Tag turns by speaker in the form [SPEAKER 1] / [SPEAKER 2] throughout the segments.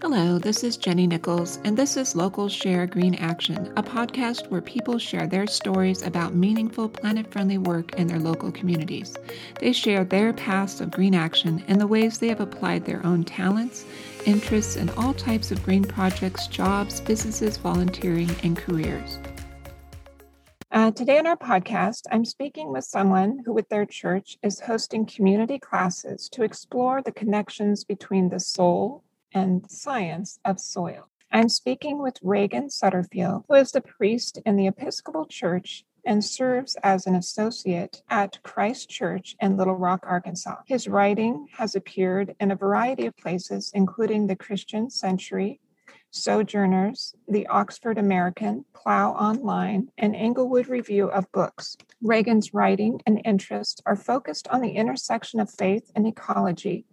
[SPEAKER 1] Hello, this is Jenny Nichols, and this is Local Share Green Action, a podcast where people share their stories about meaningful planet friendly work in their local communities. They share their paths of green action and the ways they have applied their own talents, interests, and all types of green projects, jobs, businesses, volunteering, and careers. Uh, today on our podcast, I'm speaking with someone who, with their church, is hosting community classes to explore the connections between the soul and science of soil. I'm speaking with Ragan Sutterfield, who is the priest in the Episcopal Church and serves as an associate at Christ Church in Little Rock, Arkansas. His writing has appeared in a variety of places, including the Christian Century, Sojourners, the Oxford American, Plough Online, and Englewood Review of Books. Ragan's writing and interests are focused on the intersection of faith and ecology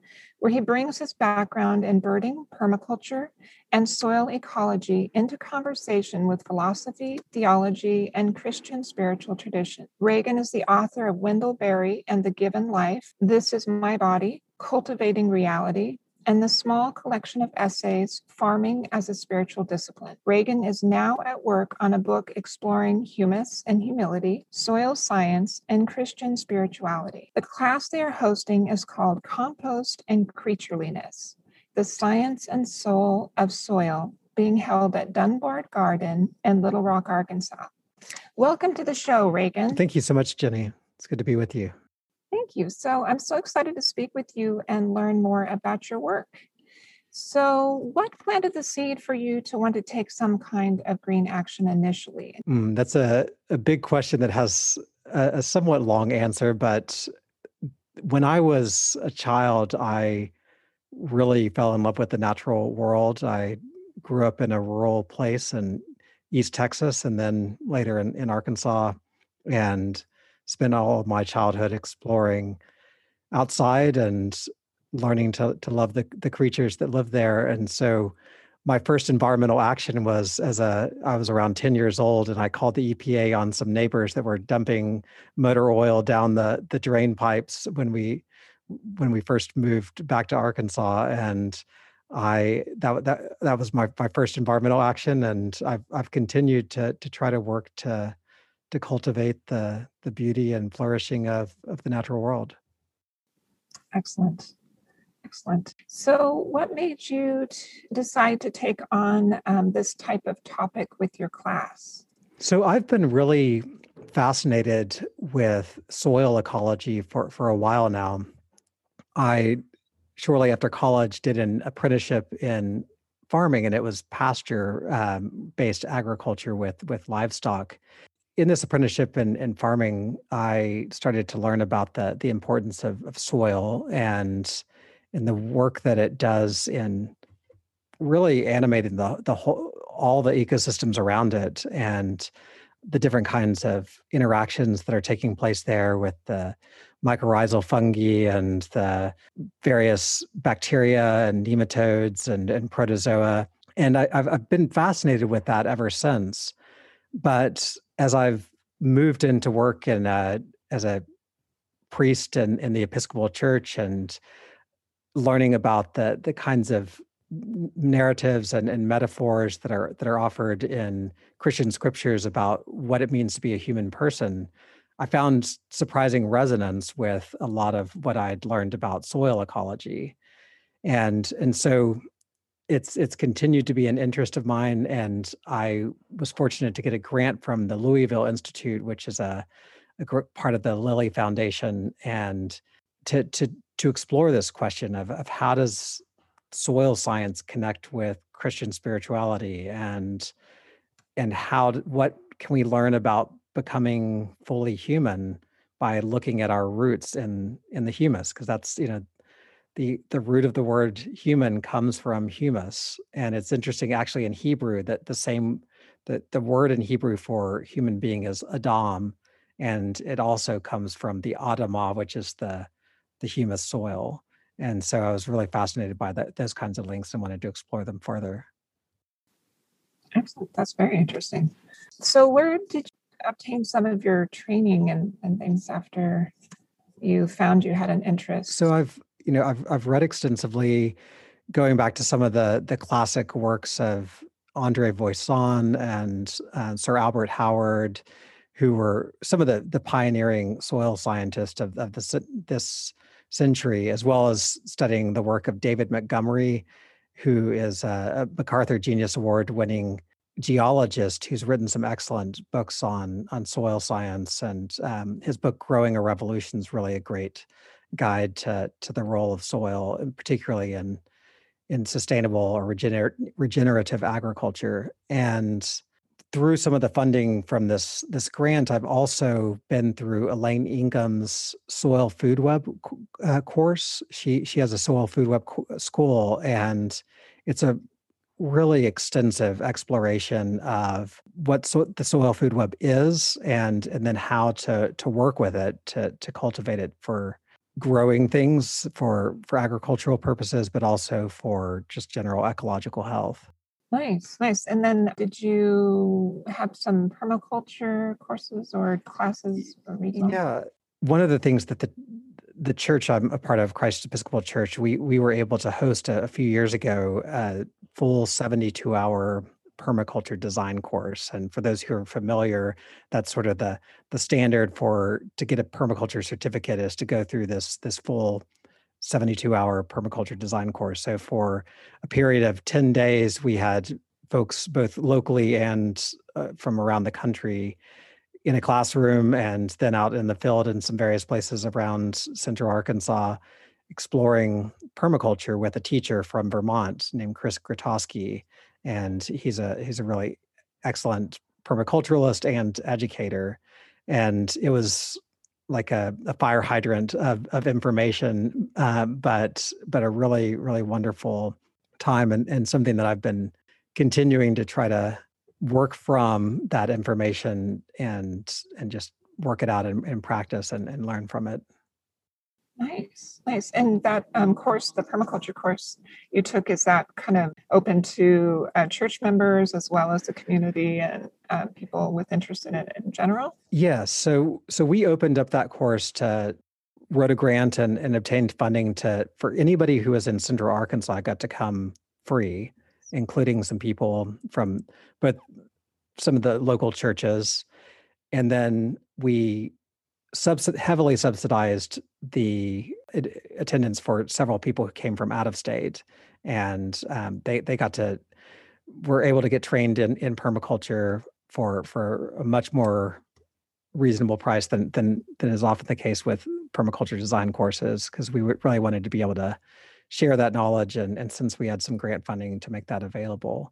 [SPEAKER 1] where he brings his background in birding, permaculture, and soil ecology into conversation with philosophy, theology, and Christian spiritual tradition. Ragan is the author of Wendell Berry and the Given Life, This is My Body, Cultivating Reality, and the small collection of essays, Farming as a Spiritual Discipline. Ragan is now at work on a book exploring humus and humility, soil science, and Christian spirituality. The class they are hosting is called Compost and Creatureliness The Science and Soul of Soil, being held at Dunbar Garden in Little Rock, Arkansas. Welcome to the show, Ragan.
[SPEAKER 2] Thank you so much, Jenny. It's good to be with you.
[SPEAKER 1] Thank you. So I'm so excited to speak with you and learn more about your work. So, what planted the seed for you to want to take some kind of green action initially?
[SPEAKER 2] Mm, that's a, a big question that has a, a somewhat long answer. But when I was a child, I really fell in love with the natural world. I grew up in a rural place in East Texas and then later in, in Arkansas. And spent all of my childhood exploring outside and learning to to love the the creatures that live there. And so my first environmental action was as a I was around 10 years old and I called the EPA on some neighbors that were dumping motor oil down the the drain pipes when we when we first moved back to Arkansas and I that that that was my my first environmental action and I've I've continued to to try to work to to cultivate the the beauty and flourishing of of the natural world.
[SPEAKER 1] Excellent. Excellent. So, what made you t- decide to take on um, this type of topic with your class?
[SPEAKER 2] So, I've been really fascinated with soil ecology for, for a while now. I, shortly after college, did an apprenticeship in farming, and it was pasture um, based agriculture with, with livestock in this apprenticeship in, in farming, I started to learn about the the importance of, of soil and in the work that it does in really animating the the whole all the ecosystems around it and the different kinds of interactions that are taking place there with the mycorrhizal fungi and the various bacteria and nematodes and, and protozoa. And I, have I've been fascinated with that ever since. But as I've moved into work in uh, as a priest in, in the Episcopal Church and learning about the the kinds of narratives and, and metaphors that are that are offered in Christian scriptures about what it means to be a human person, I found surprising resonance with a lot of what I'd learned about soil ecology. And and so it's it's continued to be an interest of mine and i was fortunate to get a grant from the louisville institute which is a, a part of the lilly foundation and to to to explore this question of, of how does soil science connect with christian spirituality and and how what can we learn about becoming fully human by looking at our roots in in the humus? Because that's you know the the root of the word human comes from humus and it's interesting actually in hebrew that the same that the word in hebrew for human being is adam and it also comes from the adamah which is the the humus soil and so i was really fascinated by that those kinds of links and wanted to explore them further.
[SPEAKER 1] Excellent that's very interesting. So where did you obtain some of your training and, and things after you found you had an interest?
[SPEAKER 2] So i've you know, I've I've read extensively. going back to some of the the classic works of Andre Voisin and uh, Sir Albert Howard, who were some of the the pioneering soil scientists of, of this this century, as well as studying the work of David Montgomery, who is a, MacArthur Genius Award winning geologist who's written some excellent books on on soil science, and um, his book "Growing a Revolution" is really a great guide to to the role of soil, particularly in in sustainable or regener- regenerative agriculture. And through some of the funding from this this grant, I've also been through Elaine Ingham's Soil Food Web uh, course. She she has a Soil Food Web co- school, and it's a really extensive exploration of what so, the soil food web is and and then how to to work with it to to cultivate it for growing things for for agricultural purposes but also for just general ecological health.
[SPEAKER 1] Nice nice. And then did you have some permaculture courses or classes or reading
[SPEAKER 2] yeah. One of the things that the the church I'm a part of, Christ Episcopal Church, we we were able to host a, a few years ago a full 72 hour permaculture design course. And for those who are familiar, that's sort of the the standard for to get a permaculture certificate is to go through this this full 72 hour permaculture design course. So for a period of 10 days, we had folks both locally and uh, from around the country in a classroom and then out in the field in some various places around central Arkansas exploring permaculture with a teacher from Vermont named Chris Grotowski and he's a he's a really excellent permaculturalist and educator and it was like a, a fire hydrant of, of information uh, but but a really really wonderful time and, and something that i've been continuing to try to work from that information and and just work it out in, in practice and, and learn from it
[SPEAKER 1] Nice, nice. And that um, course, the permaculture course you took, is that kind of open to uh, church members as well as the community and uh, people with interest in it in general?
[SPEAKER 2] Yes. Yeah, so so we opened up that course to wrote a grant and, and obtained funding to for anybody who was in Central Arkansas got to come free, including some people from but some of the local churches. And then we subs- heavily subsidized the attendance for several people who came from out of state, and um, they they got to were able to get trained in in permaculture for for a much more reasonable price than than than is often the case with permaculture design courses because we really wanted to be able to share that knowledge and and since we had some grant funding to make that available.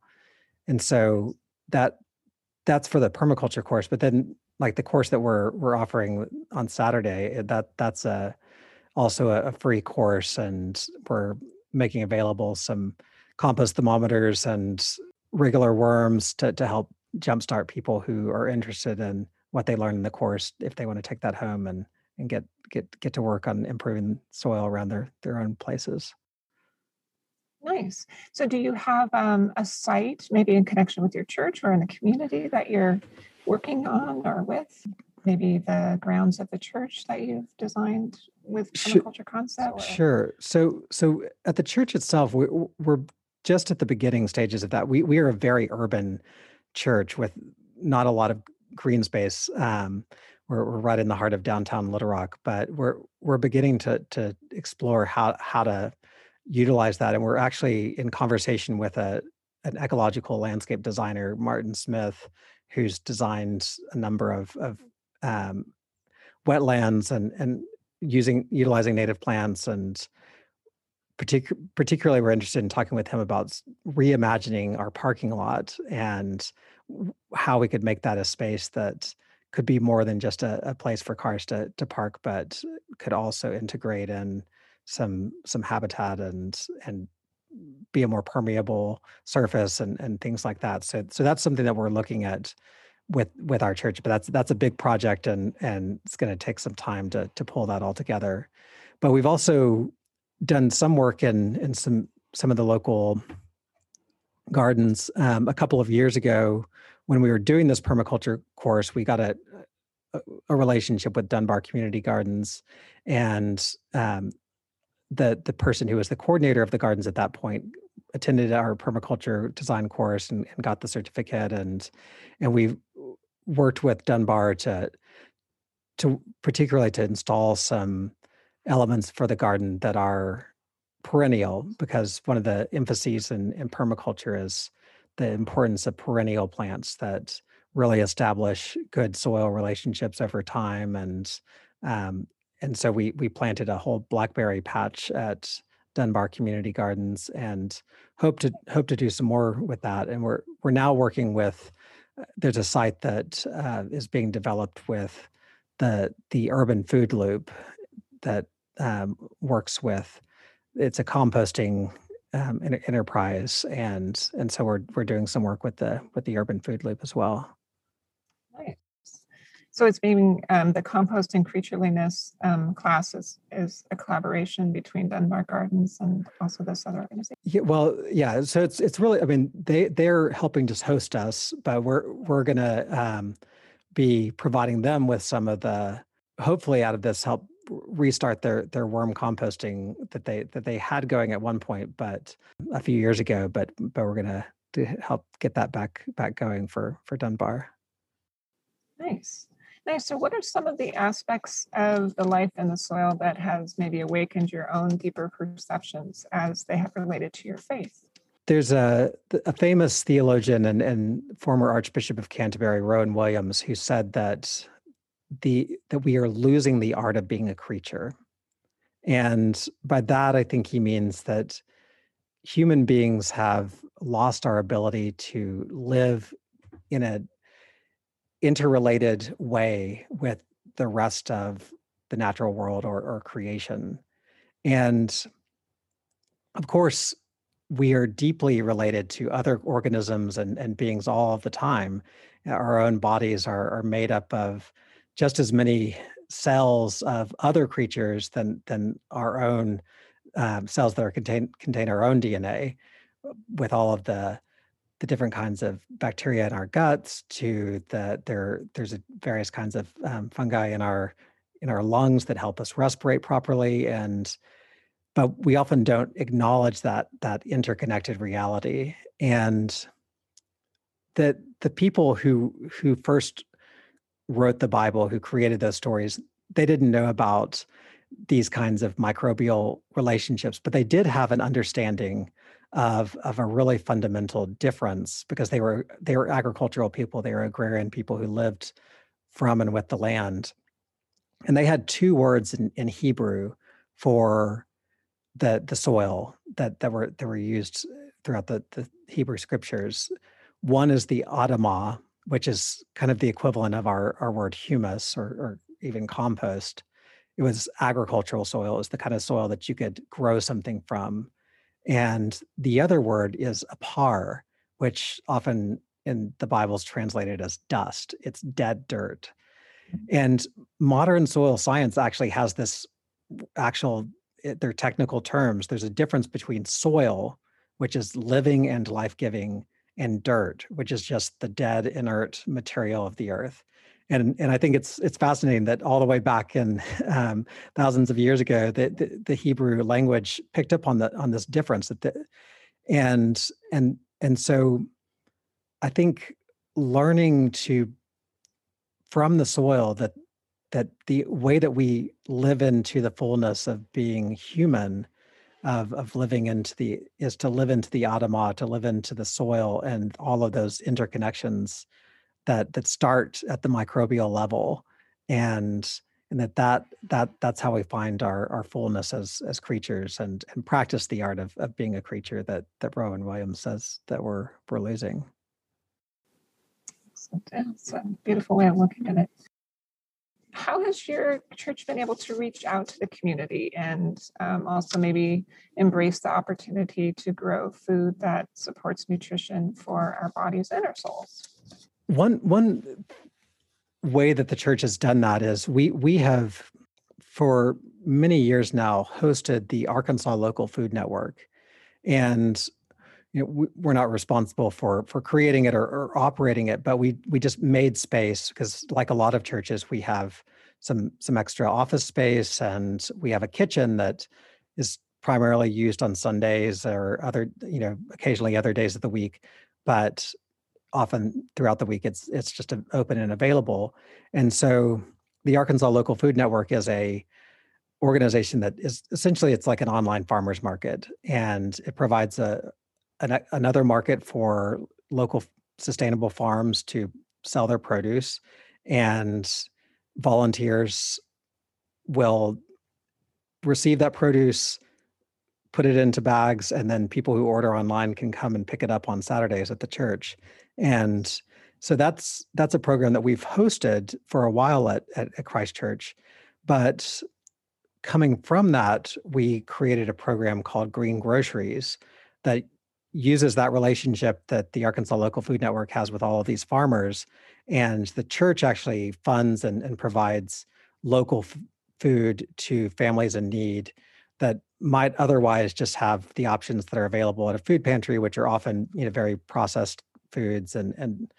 [SPEAKER 2] And so that that's for the permaculture course but then like the course that we're we're offering on Saturday, that that's a also a, a free course, and we're making available some compost thermometers and regular worms to to help jumpstart people who are interested in what they learn in the course if they want to take that home and and get get get to work on improving soil around their their own places.
[SPEAKER 1] Nice. So, do you have um, a site, maybe in connection with your church or in the community, that you're working on or with? Maybe the grounds of the church that you've designed with permaculture concept?
[SPEAKER 2] Sure. So, so at the church itself, we, we're just at the beginning stages of that. We we are a very urban church with not a lot of green space. Um, we're, we're right in the heart of downtown Little Rock, but we're we're beginning to to explore how how to utilize that, and we're actually in conversation with a an ecological landscape designer, Martin Smith, who's designed a number of of um, wetlands and and using utilizing native plants and partic- particularly we're interested in talking with him about reimagining our parking lot and how we could make that a space that could be more than just a, a place for cars to to park but could also integrate in some some habitat and and be a more permeable surface and and things like that. So so that's something that we're looking at with with our church, but that's that's a big project and and it's going to take some time to to pull that all together. But we've also done some work in in some some of the local gardens. Um, a couple of years ago, when we were doing this permaculture course, we got a a, relationship with Dunbar Community Gardens, and um, the the person who was the coordinator of the gardens at that point attended our permaculture design course and, and got the certificate. And and we worked with Dunbar to to particularly to install some elements for the garden that are perennial because one of the emphases in, in permaculture is the importance of perennial plants that really establish good soil relationships over time. And um, and so we we planted a whole blackberry patch at Dunbar Community Gardens and hope to hope to do some more with that. And we're we're now working with uh, there's a site that uh, is being developed with the the urban food loop that um, works with it's a composting um, enterprise and and so we're we're doing some work with the with the urban food loop as well
[SPEAKER 1] so it's being um, the compost and creatureliness um, class is, is a collaboration between Dunbar Gardens and also this other organization.
[SPEAKER 2] Yeah, well, yeah. So it's it's really. I mean, they they're helping just host us, but we're we're gonna um, be providing them with some of the hopefully out of this help restart their their worm composting that they that they had going at one point, but a few years ago. But but we're gonna to help get that back back going for for Dunbar.
[SPEAKER 1] Nice. Nice. So, what are some of the aspects of the life in the soil that has maybe awakened your own deeper perceptions as they have related to your faith?
[SPEAKER 2] There's a, a famous theologian and, and former Archbishop of Canterbury, Rowan Williams, who said that the that we are losing the art of being a creature. And by that, I think he means that human beings have lost our ability to live in a interrelated way with the rest of the natural world or, or creation. And of course, we are deeply related to other organisms and, and beings all of the time. Our own bodies are, are made up of just as many cells of other creatures than, than our own um, cells that are contain, contain our own DNA with all of the the different kinds of bacteria in our guts to the there there's various kinds of um, fungi in our in our lungs that help us respirate properly and but we often don't acknowledge that that interconnected reality. And that the people who who first wrote the bible who created those stories they didn't know about these kinds of microbial relationships but they did have an understanding of of a really fundamental difference because they were they were agricultural people they were agrarian people who lived from and with the land. And they had two words in, in hebrew for the the soil that that were that were used throughout the, the hebrew scriptures. One is the adamah which is kind of the equivalent of our our word humus or, or even compost. It was agricultural soil it was the kind of soil that you could grow something from and the other word is apar, which often in the Bible is translated as dust. It's dead dirt. Mm-hmm. And modern soil science actually has this actual, eh, they're technical terms. There's a difference between soil, which is living and life giving, and dirt, which is just the dead, inert material of the earth and and I think it's it's fascinating that all the way back in um, thousands of years ago, the, the, the Hebrew language picked up on the on this difference that the, and and and so I think learning to from the soil that that the way that we live into the fullness of being human of of living into the is to live into the adamah to live into the soil and all of those interconnections that that start at the microbial level and and that that that that's how we find our our fullness as as creatures and and practice the art of of being a creature that that Rowan Williams says that we're we're losing.
[SPEAKER 1] It's a beautiful way of looking at it. How has your church been able to reach out to the community and um, also maybe embrace the opportunity to grow food that supports nutrition for our bodies and our souls?
[SPEAKER 2] One one way that the church has done that is we we have for many years now hosted the Arkansas Local Food Network, and you know, we, we're not responsible for for creating it or, or operating it, but we we just made space because, like a lot of churches, we have some some extra office space and we have a kitchen that is primarily used on Sundays or other, you know, occasionally other days of the week, but often throughout the week it's it's just open and available. And so the Arkansas Local Food Network is a organization that is essentially it's like an online farmers market and it provides a an, another market for local sustainable farms to sell their produce and volunteers will receive that produce put it into bags and then people who order online can come and pick it up on saturdays at the church and so that's that's a program that we've hosted for a while at, at, at Christ Church but coming from that we created a program called green groceries that uses that relationship that the arkansas local food network has with all of these farmers. And the church actually funds and, and provides local f- food to families in need that might otherwise just have the options that are available at a food pantry, which are often you know very processed foods and and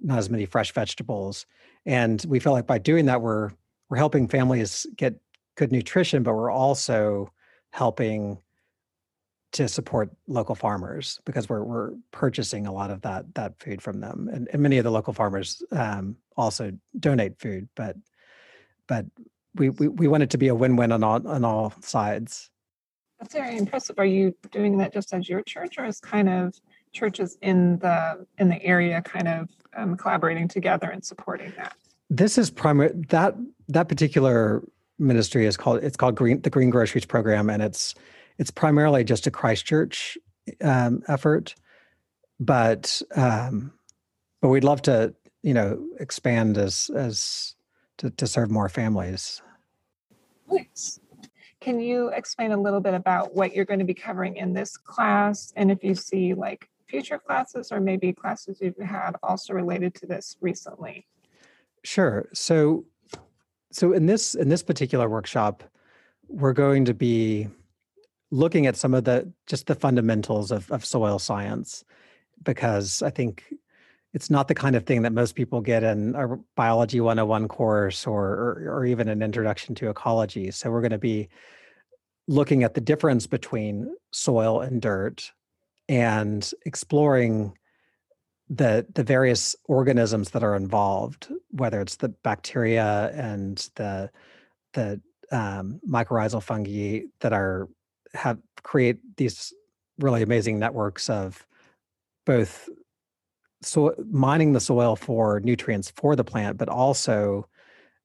[SPEAKER 2] not as many fresh vegetables. And we feel like by doing that, we're we're helping families get good nutrition, but we're also helping to support local farmers because we're we're purchasing a lot of that that food from them, and, and many of the local farmers um, also donate food, but but we, we we want it to be a win-win on all on all sides.
[SPEAKER 1] That's very impressive. Are you doing that just as your church, or as kind of churches in the in the area kind of um, collaborating together and supporting that?
[SPEAKER 2] This is primary that that particular ministry is called it's called Green the Green Groceries Program, and it's it's primarily just a Christ Church um, effort, but um, but we'd love to you know expand as as to, to serve more families.
[SPEAKER 1] Nice. Can you explain a little bit about what you're going to be covering in this class, and if you see like future classes or maybe classes you've had also related to this recently?
[SPEAKER 2] Sure. So so in this in this particular workshop, we're going to be looking at some of the just the fundamentals of, of soil science because i think it's not the kind of thing that most people get in a biology 101 course or, or, or even an introduction to ecology so we're going to be looking at the difference between soil and dirt and exploring the the various organisms that are involved whether it's the bacteria and the the um, mycorrhizal fungi that are have create these really amazing networks of both so mining the soil for nutrients for the plant, but also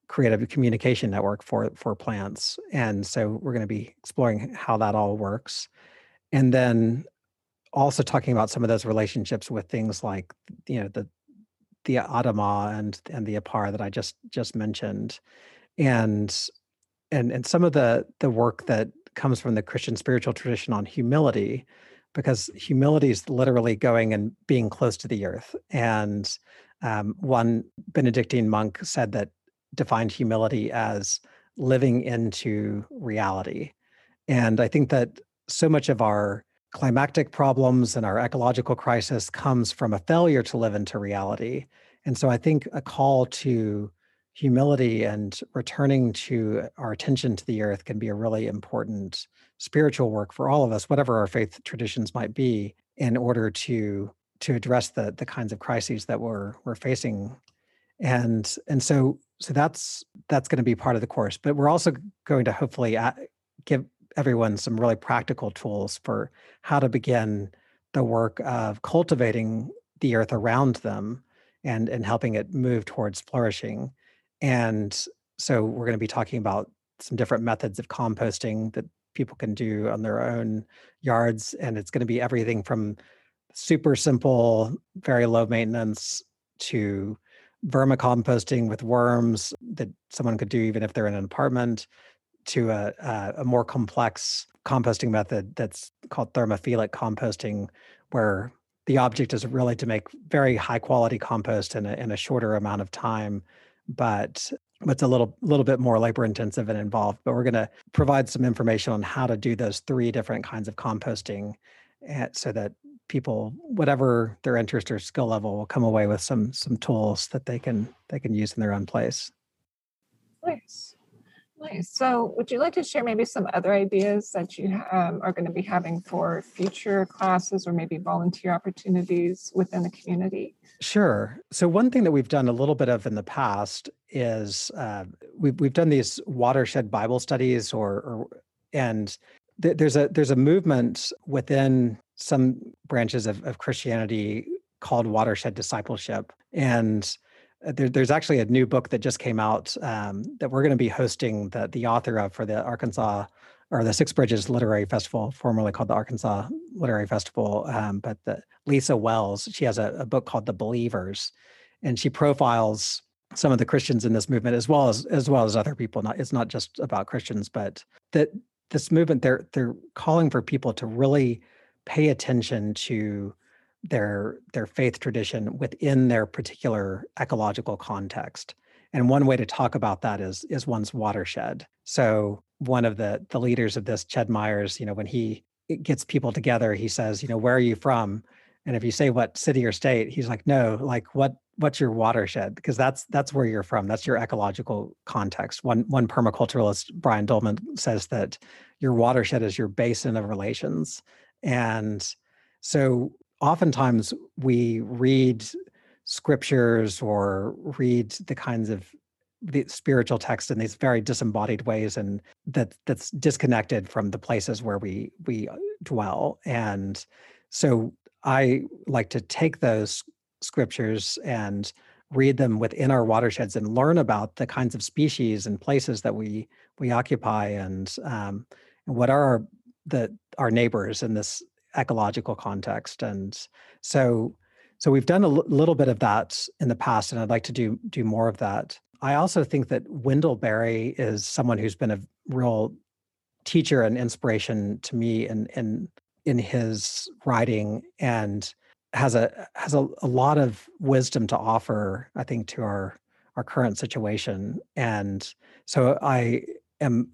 [SPEAKER 2] create a communication network for for plants. And so we're going to be exploring how that all works, and then also talking about some of those relationships with things like you know the the Adamah and and the Apar that I just just mentioned, and and and some of the the work that comes from the Christian spiritual tradition on humility, because humility is literally going and being close to the earth. And um, one Benedictine monk said that defined humility as living into reality. And I think that so much of our climactic problems and our ecological crisis comes from a failure to live into reality. And so I think a call to humility and returning to our attention to the earth can be a really important spiritual work for all of us whatever our faith traditions might be in order to to address the the kinds of crises that we're we're facing and and so so that's that's going to be part of the course but we're also going to hopefully uh, give everyone some really practical tools for how to begin the work of cultivating the earth around them and and helping it move towards flourishing and so we're going to be talking about some different methods of composting that people can do on their own yards. And it's going to be everything from super simple, very low maintenance to vermicomposting with worms that someone could do even if they're in an apartment to a, a, a more complex composting method that's called thermophilic composting where the object is really to make very high quality compost in a, in a shorter amount of time but it's a little little bit more labor intensive and involved. But we're going to provide some information on how to do those three different kinds of composting eh, so that people whatever their interest or skill level will come away with some some tools that they can they can use in their own place
[SPEAKER 1] Nice. So, would you like to share maybe some other ideas that you um, are going to be having for future classes or maybe volunteer opportunities within the community?
[SPEAKER 2] Sure. So, one thing that we've done a little bit of in the past is uh, we've we've done these watershed Bible studies, or, or and th- there's a there's a movement within some branches of, of Christianity called watershed discipleship, and there, there's actually a new book that just came out um, that we're going to be hosting the the author of for the Arkansas or the Six Bridges Literary Festival, formerly called the Arkansas Literary Festival. Um, but the, Lisa Wells, she has a, a, book called The Believers, and she profiles some of the Christians in this movement as well as as well as other people. Not it's not just about Christians, but that this movement they're they're calling for people to really pay attention to their their faith tradition within their particular ecological context. And one way to talk about that is is one's watershed. So one of the the leaders of this ched myers you know when he gets people together he says you know where are you from? And if you say what city or state? He's like no like what what's your watershed? Because that's that's where you're from. That's your ecological context. One one permaculturalist brian dolman says that your watershed is your basin of relations. And so oftentimes we read scriptures or read the kinds of the spiritual text in these very disembodied ways and that that's disconnected from the places where we we uh, dwell. And so i like to take those scriptures and read them within our watersheds and learn about the kinds of species and places that we we occupy and um, what are our, the our neighbors in this ecological context and so so we've done a l- little bit of that in the past and i'd like to do do more of that. I also think that wendell berry is someone who's been a real teacher and inspiration to me in in in his writing and has a has a, a lot of wisdom to offer i think to our our current situation. And so i am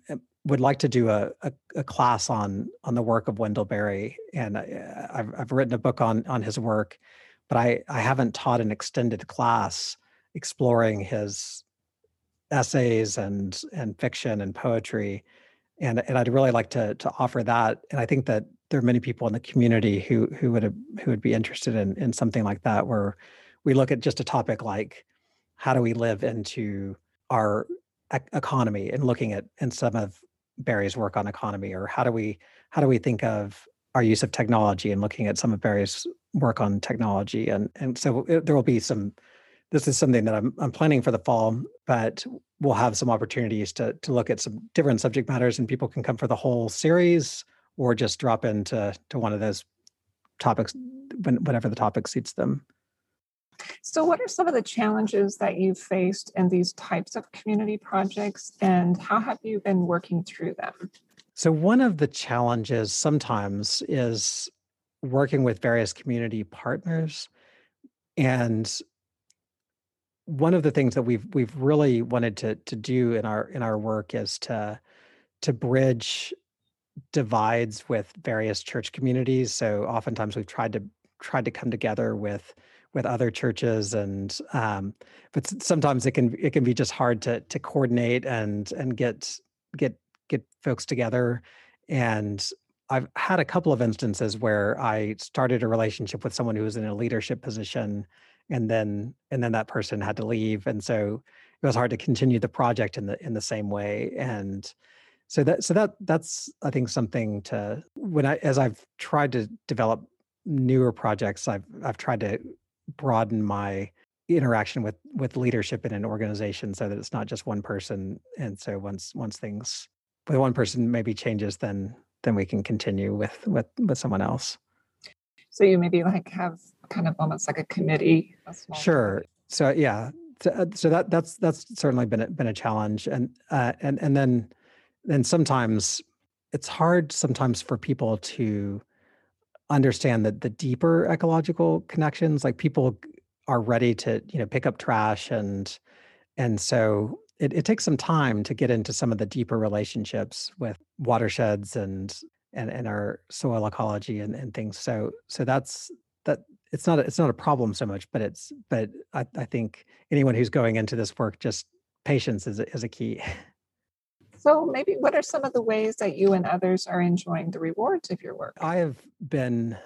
[SPEAKER 2] would like to do a, a, a, class on on the work of Wendell Berry, and I, I've I've written a book on on his work, but I I haven't taught an extended class exploring his essays and and fiction and poetry, and and I'd really like to to offer that. And I think that there are many people in the community who who would who would be interested in in something like that, where we look at just a topic like how do we live into our economy and looking at and some of Berry's work on economy, or how do we how do we think of our use of technology and looking at some of Berry's work on technology, and and so it, there will be some. This is something that I'm I'm planning for the fall, but we'll have some opportunities to to look at some different subject matters, and people can come for the whole series or just drop into to one of those topics when, whenever the topic suits them.
[SPEAKER 1] So, what are some of the challenges that you've faced in these types of community projects, and how have you been working through them?
[SPEAKER 2] So, one of the challenges sometimes is working with various community partners. And one of the things that we've we've really wanted to to do in our in our work is to to bridge divides with various church communities. So oftentimes we've tried to tried to come together with with other churches and um, but sometimes it can it can be just hard to to coordinate and and get get get folks together. And I've had a couple of instances where I started a relationship with someone who was in a leadership position and then and then that person had to leave. And so it was hard to continue the project in the in the same way. And so that so that that's I think something to when I as I've tried to develop newer projects I've I've tried to broaden my interaction with with leadership in an organization so that it's not just one person and so once once things with one person maybe changes then then we can continue with with with someone else
[SPEAKER 1] so you maybe like have kind of almost like a committee
[SPEAKER 2] a sure committee. so yeah so, uh, so, that that's that's certainly been a, been a challenge and uh, and and then then sometimes it's hard sometimes for people to understand that the deeper ecological connections like people are ready to you know pick up trash and and so it, it takes some time to get into some of the deeper relationships with watersheds and and, and our soil ecology and, and things so so that's that it's not a, it's not a problem so much but it's but I, I think anyone who's going into this work just patience is is a key
[SPEAKER 1] So, maybe what are some of the ways that you and others are enjoying the rewards of your work?
[SPEAKER 2] I have been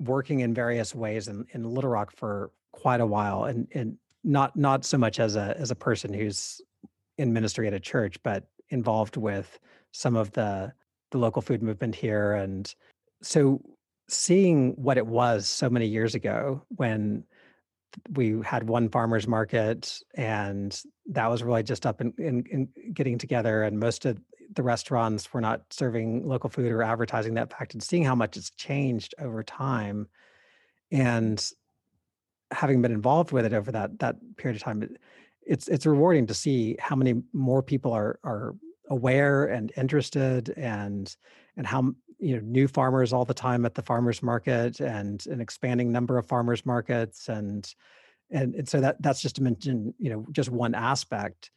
[SPEAKER 2] working in various ways in, in Little Rock for quite a while, and and not not so much as a as a person who's in ministry at a church, but involved with some of the the local food movement here, and so seeing what it was so many years ago when we had one farmers market and that was really just up in, in, in, getting together and most of the restaurants were not serving local food or advertising that fact and seeing how much it's changed over time and having been involved with it over that that period of time it's it's rewarding to see how many more people are are aware and interested and and how you know new farmers all the time at the farmers market and an expanding number of farmers markets and and and so that that's just to mention you know just one aspect.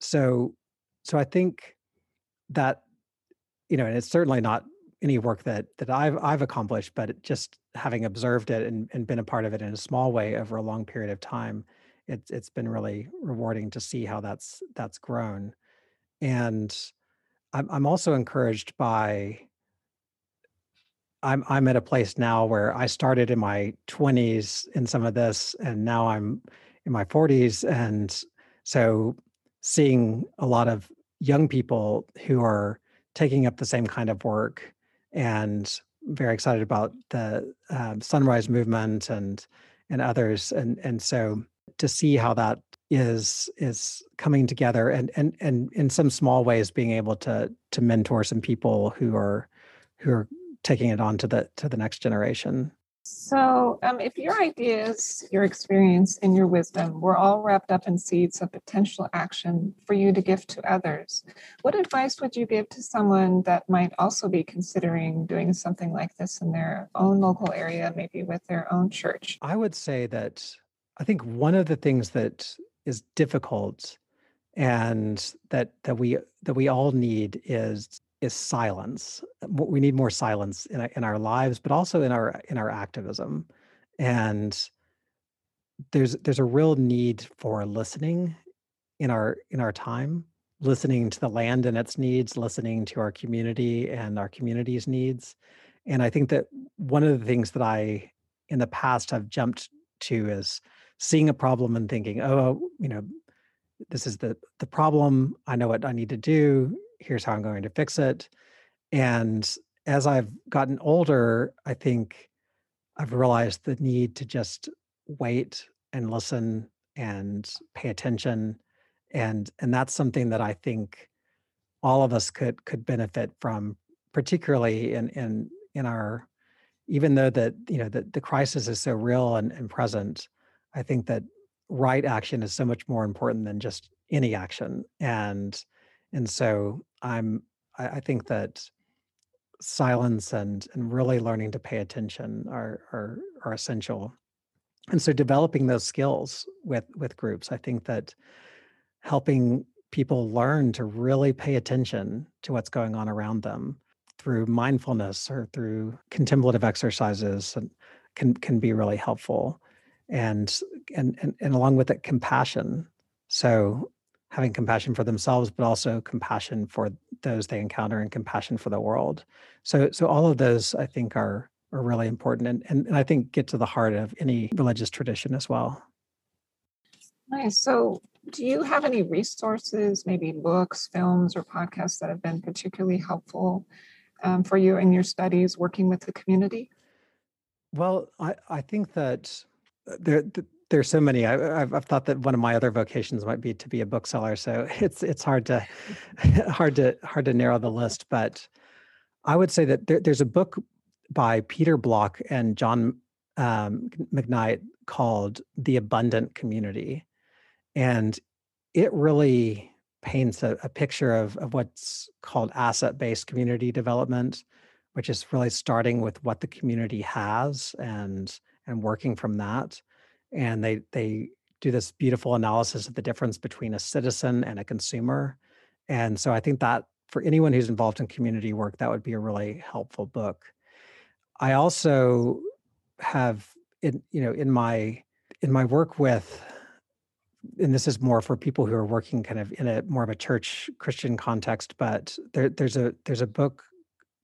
[SPEAKER 2] So so i think that you know and it's certainly not any work that that i've i've accomplished but just having observed it and, and been a part of it in a small way over a long period of time it's it's been really rewarding to see how that's that's grown. And i'm i'm also encouraged by I'm I'm at a place now where I started in my 20s in some of this, and now I'm in my 40s, and so seeing a lot of young people who are taking up the same kind of work and very excited about the um, sunrise movement and and others and and so to see how that is is coming together and and and in some small ways being able to to mentor some people who are who are taking it on to the to the next generation?
[SPEAKER 1] So um, if your ideas your experience and your wisdom were all wrapped up in seeds of potential action for you to give to others what advice would you give to someone that might also be considering doing something like this in their own local area maybe with their own church?
[SPEAKER 2] I would say that i think one of the things that is difficult and that that we that we all need is is silence. We need more silence in in our lives, but also in our in our activism. And there's there's a real need for listening in our in our time, listening to the land and its needs, listening to our community and our community's needs. And I think that one of the things that I in the past have jumped to is seeing a problem and thinking, oh, oh you know, this is the the problem. I know what I need to do here's how I'm going to fix it. And as I've gotten older, I think I've realized the need to just wait and listen and pay attention. And and that's something that I think all of us could could benefit from, particularly in in in our even though that you know that the crisis is so real and, and present, I think that right action is so much more important than just any action. And and so i'm I, I, think that silence and and really learning to pay attention are are are essential. And so developing those skills with with groups i think that helping people learn to really pay attention to what's going on around them through mindfulness or through contemplative exercises and can can be really helpful. And and and, and along with it compassion. So having compassion for themselves but also compassion for those they encounter and compassion for the world. So so all of those i think are are really important and, and, and i think get to the heart of any religious tradition as well.
[SPEAKER 1] Nice. So do you have any resources maybe books films or podcasts that have been particularly helpful um, for you in your studies working with the community?
[SPEAKER 2] Well i i think that uh, there there's so many. I, have I've thought that one of my other vocations might be to be a bookseller. So it's it's hard to hard to hard to narrow the list. But I would say that there, there's a book by Peter Block and John um, McKnight called "The Abundant Community," and it really paints a, a picture of of what's called asset-based community development, which is really starting with what the community has and and working from that and they they do this beautiful analysis of the difference between a citizen and a consumer and so i think that for anyone who's involved in community work that would be a really helpful book. I also have in you know in my in my work with and this is more for people who are working kind of in a more of a church Christian context, but there, there's a there's a book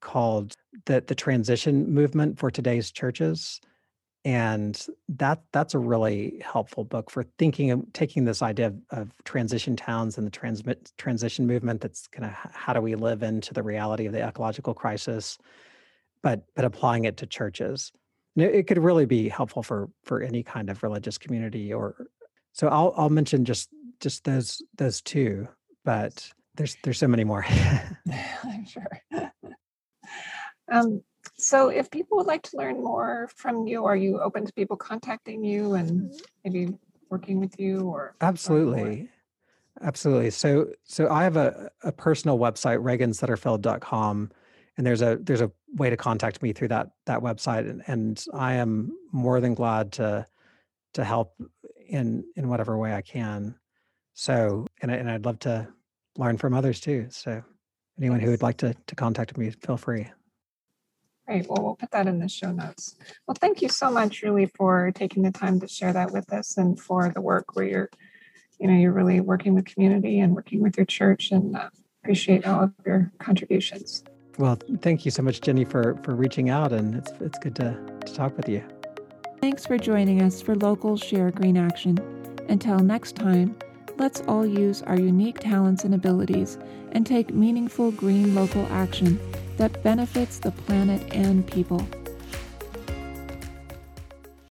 [SPEAKER 2] called the the transition movement for today's churches and that that's a really helpful book for thinking of taking this idea of, of transition towns and the transmit transition movement that's kind of how do we live into the reality of the ecological crisis but but applying it to churches. It, it could really be helpful for for any kind of religious community or so i'll i'll mention just just those those two but there's there's so many more.
[SPEAKER 1] I'm sure. Um so, if people would like to learn more from you, are you open to people contacting you and mm-hmm. maybe working with you or
[SPEAKER 2] absolutely. Absolutely. So so i have a, a personal website ragansutterfield.com and there's a there's a way to contact me through that that website and, and i am more than glad to to help in in whatever way i can. So and, and i'd love to learn from others too. So anyone who would like to to contact me feel free
[SPEAKER 1] Great. Well, we'll put that in the show notes. Well, thank you so much, really, for taking the time to share that with us and for the work where you're, you know, you're really working with community and working with your church and uh, appreciate all of your contributions.
[SPEAKER 2] Well, thank you so much, Jenny, for, for reaching out and it's, it's good to, to talk with you.
[SPEAKER 1] Thanks for joining us for Local Share Green Action. Until next time, let's all use our unique talents and abilities and take meaningful green local action that benefits the planet and people.